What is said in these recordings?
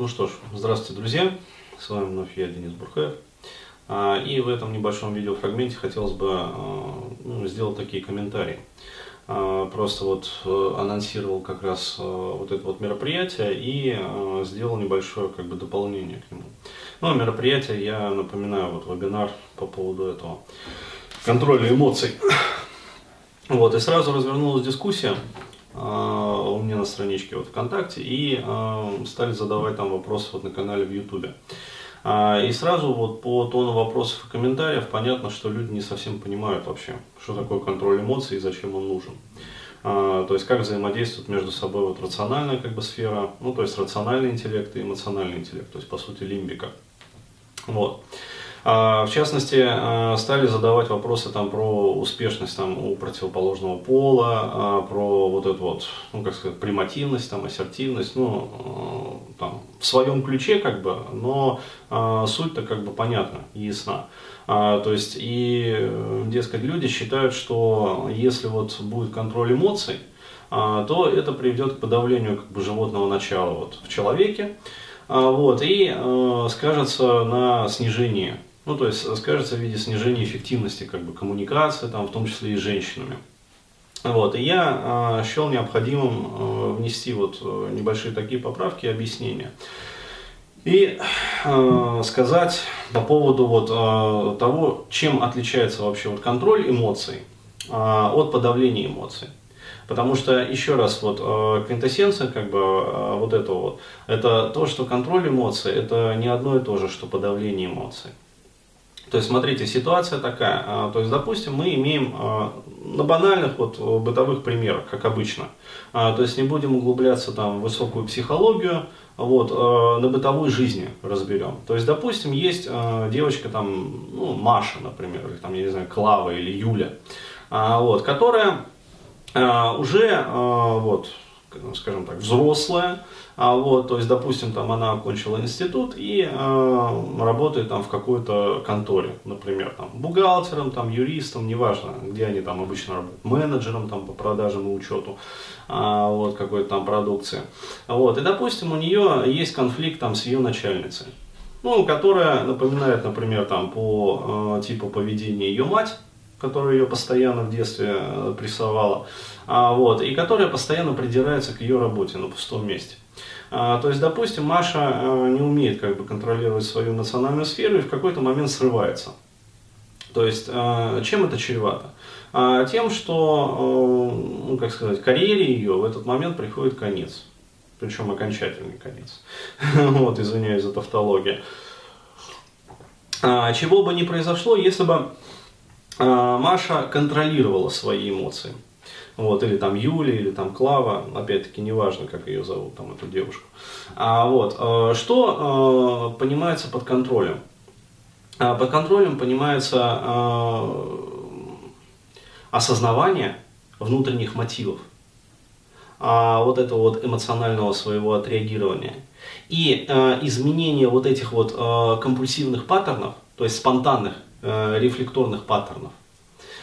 Ну что ж, здравствуйте, друзья. С вами вновь я, Денис Бурхаев. А, и в этом небольшом видеофрагменте хотелось бы а, ну, сделать такие комментарии. А, просто вот э, анонсировал как раз вот это вот мероприятие и сделал небольшое как бы дополнение к нему. Ну, мероприятие, я напоминаю, вот вебинар по поводу этого контроля эмоций. Вот, и сразу развернулась дискуссия у меня на страничке вот ВКонтакте и а, стали задавать там вопросы вот на канале в Ютубе. А, и сразу вот по тону вопросов и комментариев понятно, что люди не совсем понимают вообще, что такое контроль эмоций и зачем он нужен. То есть как взаимодействует между собой вот рациональная как бы сфера, ну то есть рациональный интеллект и эмоциональный интеллект, то есть по сути лимбика. Вот. А, в частности, а, стали задавать вопросы там про успешность там, у противоположного пола, а, про вот эту вот, ну, как сказать, примативность, там, ассертивность, ну, там, в своем ключе, как бы, но суть-то как бы понятна ясна. То есть, и, дескать, люди считают, что если вот будет контроль эмоций, то это приведет к подавлению как бы, животного начала вот, в человеке, вот, и э, скажется на снижении ну, то есть скажется в виде снижения эффективности как бы, коммуникации, там, в том числе и с женщинами. Вот, и я э, счел необходимым э, внести вот э, небольшие такие поправки и объяснения. И э, сказать по поводу вот, э, того, чем отличается вообще вот контроль эмоций э, от подавления эмоций. Потому что, еще раз, вот э, квинтэссенция как бы э, вот этого вот, это то, что контроль эмоций, это не одно и то же, что подавление эмоций. То есть, смотрите, ситуация такая. А, то есть, допустим, мы имеем а, на банальных вот бытовых примерах, как обычно. А, то есть, не будем углубляться там в высокую психологию, вот, на бытовой жизни разберем. То есть, допустим, есть девочка там, ну, Маша, например, или там, я не знаю, Клава или Юля, вот, которая уже, вот, скажем так, взрослая, а вот, то есть, допустим, там она окончила институт и э, работает там в какой-то конторе, например, там бухгалтером, там юристом, неважно, где они там обычно работают, менеджером там по продажам и учету, а, вот какой-то там продукции. Вот, и, допустим, у нее есть конфликт там с ее начальницей, ну, которая напоминает, например, там по э, типу поведения ее мать, которая ее постоянно в детстве э, прессовала, а, вот, и которая постоянно придирается к ее работе на пустом месте. А, то есть, допустим, Маша э, не умеет как бы контролировать свою национальную сферу и в какой-то момент срывается. То есть, э, чем это чревато? А, тем, что, ну, как сказать, карьере ее в этот момент приходит конец. Причем окончательный конец. вот, извиняюсь за тавтологию. Чего бы ни произошло, если бы Маша контролировала свои эмоции. Вот, или там Юля, или там Клава, опять-таки неважно, как ее зовут, там, эту девушку. А, вот, а, что а, понимается под контролем? А, под контролем понимается а, осознавание внутренних мотивов, а, вот этого вот эмоционального своего отреагирования. И а, изменение вот этих вот а, компульсивных паттернов, то есть спонтанных Э, рефлекторных паттернов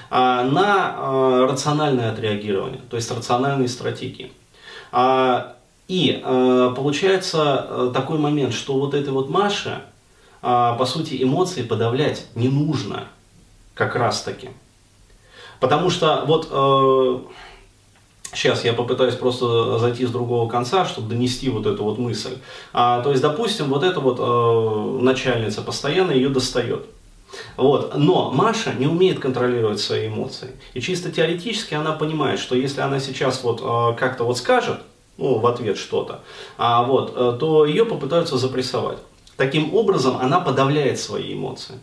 а, на э, рациональное отреагирование, то есть рациональные стратегии. А, и э, получается такой момент, что вот этой вот Маше, а, по сути, эмоции подавлять не нужно, как раз таки. Потому что вот Сейчас я попытаюсь просто зайти с другого конца, чтобы донести вот эту вот мысль. А, то есть, допустим, вот эта вот э, начальница постоянно ее достает. Вот. Но Маша не умеет контролировать свои эмоции. И чисто теоретически она понимает, что если она сейчас вот э, как-то вот скажет, ну, в ответ что-то, а, вот, э, то ее попытаются запрессовать. Таким образом, она подавляет свои эмоции.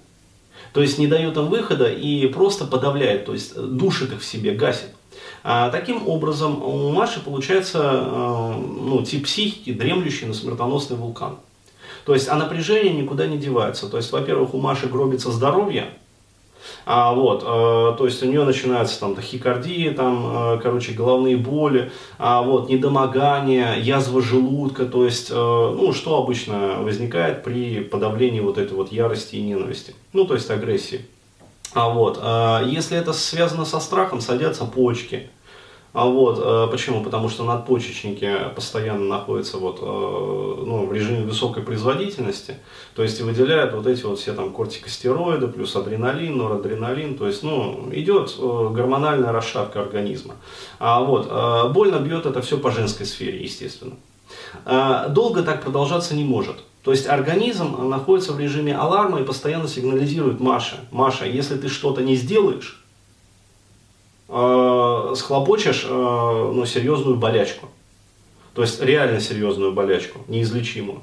То есть не дает им выхода и просто подавляет, то есть душит их в себе, гасит. А, таким образом, у Маши получается э, ну, тип психики, дремлющий на смертоносный вулкан. То есть, а напряжение никуда не девается. То есть, во-первых, у Маши гробится здоровье, а, вот, э, то есть у нее начинаются там тахикардия, там, э, короче, головные боли, а, вот, недомогание, язва желудка, то есть, э, ну, что обычно возникает при подавлении вот этой вот ярости и ненависти, ну, то есть агрессии. А вот, э, если это связано со страхом, садятся почки, А вот, э, почему? Потому что надпочечники постоянно находятся вот, э, ну, в режиме высокой производительности, то есть выделяют вот эти вот все там кортикостероиды, плюс адреналин, норадреналин, то есть, ну, идет э, гормональная расшатка организма. А вот, больно бьет это все по женской сфере, естественно. Долго так продолжаться не может. То есть организм находится в режиме аларма и постоянно сигнализирует Маше, Маша, если ты что-то не сделаешь, э, схлопочешь э, ну, серьезную болячку. То есть реально серьезную болячку, неизлечимую.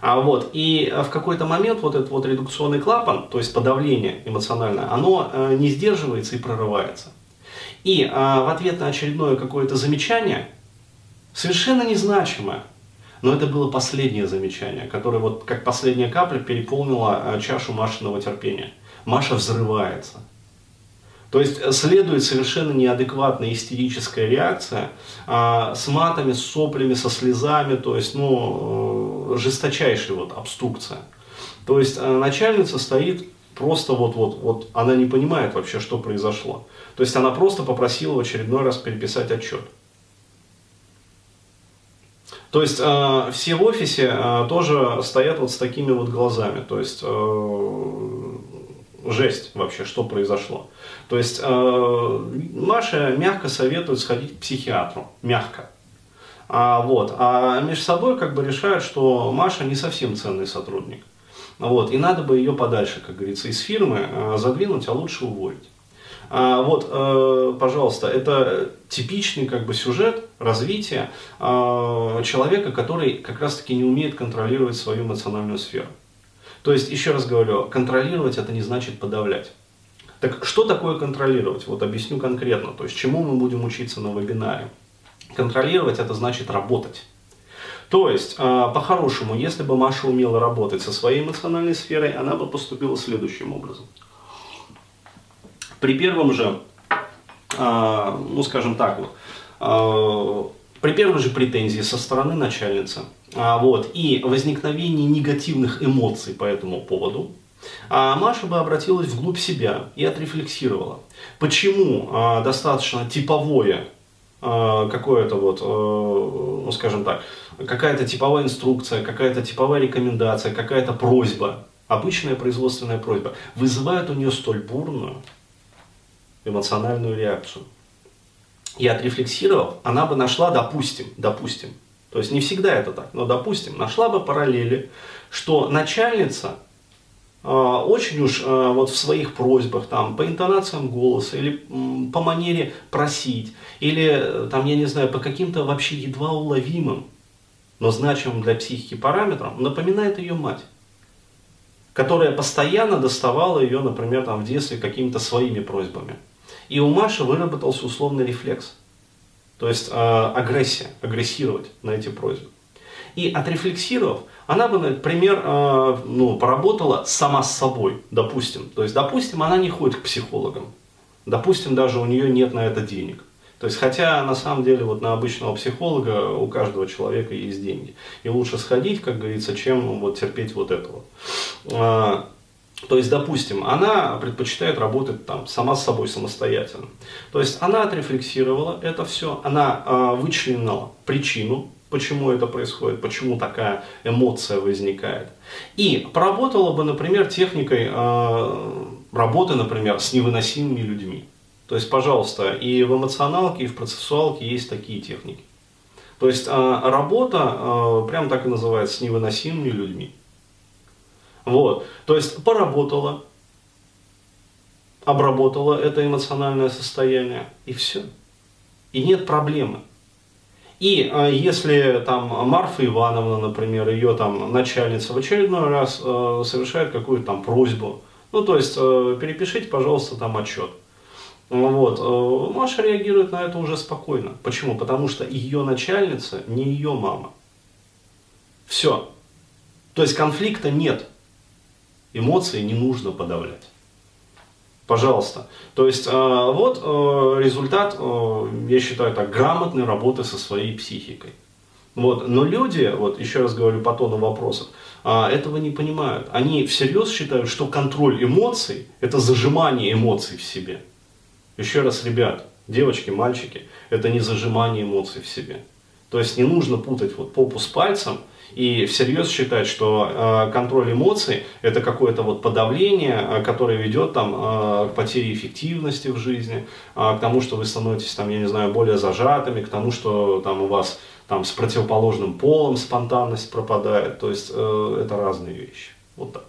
А вот, и в какой-то момент вот этот вот редукционный клапан, то есть подавление эмоциональное, оно э, не сдерживается и прорывается. И э, в ответ на очередное какое-то замечание, совершенно незначимое, но это было последнее замечание, которое вот как последняя капля переполнила э, чашу Машиного терпения. Маша взрывается. То есть э, следует совершенно неадекватная истерическая реакция а, с матами, с соплями, со слезами, то есть, ну, э, жесточайшая вот обструкция. То есть начальница стоит просто вот, вот, вот, она не понимает вообще, что произошло. То есть она просто попросила в очередной раз переписать отчет. То есть э, все в офисе э, тоже стоят вот с такими вот глазами. То есть э, жесть вообще, что произошло. То есть э, Маша мягко советует сходить к психиатру, мягко. А, вот, а между собой как бы решают, что Маша не совсем ценный сотрудник. Вот, и надо бы ее подальше, как говорится, из фирмы э, задвинуть, а лучше уволить. А, вот, э, пожалуйста, это типичный как бы сюжет развития э, человека, который как раз-таки не умеет контролировать свою эмоциональную сферу. То есть, еще раз говорю, контролировать это не значит подавлять. Так что такое контролировать? Вот объясню конкретно. То есть, чему мы будем учиться на вебинаре? Контролировать это значит работать. То есть, э, по-хорошему, если бы Маша умела работать со своей эмоциональной сферой, она бы поступила следующим образом. При первом же, э, ну скажем так, вот, э, при первой же претензии со стороны начальницы, а, вот, и возникновении негативных эмоций по этому поводу, а Маша бы обратилась вглубь себя и отрефлексировала, почему а, достаточно типовое а, какое-то вот, ну скажем так, какая-то типовая инструкция, какая-то типовая рекомендация, какая-то просьба, обычная производственная просьба, вызывает у нее столь бурную эмоциональную реакцию и отрефлексировав, она бы нашла, допустим, допустим, то есть не всегда это так, но допустим, нашла бы параллели, что начальница э, очень уж э, вот в своих просьбах, там, по интонациям голоса, или м, по манере просить, или, э, там, я не знаю, по каким-то вообще едва уловимым, но значимым для психики параметрам, напоминает ее мать которая постоянно доставала ее, например, там, в детстве какими-то своими просьбами. И у Маши выработался условный рефлекс. То есть э, агрессия, агрессировать на эти просьбы. И отрефлексировав, она бы, например, э, ну, поработала сама с собой, допустим. То есть, допустим, она не ходит к психологам. Допустим, даже у нее нет на это денег. То есть, хотя на самом деле вот на обычного психолога у каждого человека есть деньги. И лучше сходить, как говорится, чем вот терпеть вот этого. То есть, допустим, она предпочитает работать там сама с собой самостоятельно. То есть она отрефлексировала это все, она э, вычленила причину, почему это происходит, почему такая эмоция возникает. И поработала бы, например, техникой э, работы, например, с невыносимыми людьми. То есть, пожалуйста, и в эмоционалке, и в процессуалке есть такие техники. То есть э, работа э, прям так и называется, с невыносимыми людьми. Вот. То есть поработала, обработала это эмоциональное состояние, и все. И нет проблемы. И э, если там Марфа Ивановна, например, ее там начальница в очередной раз э, совершает какую-то там просьбу, ну то есть э, перепишите, пожалуйста, там отчет. Вот. Э, Маша реагирует на это уже спокойно. Почему? Потому что ее начальница не ее мама. Все. То есть конфликта нет эмоции не нужно подавлять. Пожалуйста. То есть э, вот э, результат, э, я считаю так, грамотной работы со своей психикой. Вот. Но люди, вот еще раз говорю по тону вопросов, этого не понимают. Они всерьез считают, что контроль эмоций – это зажимание эмоций в себе. Еще раз, ребят, девочки, мальчики, это не зажимание эмоций в себе. То есть не нужно путать вот попу с пальцем и всерьез считать, что э, контроль эмоций это какое-то вот подавление, э, которое ведет там э, к потере эффективности в жизни, э, к тому, что вы становитесь там, я не знаю, более зажатыми, к тому, что там у вас там с противоположным полом спонтанность пропадает. То есть э, это разные вещи. Вот так.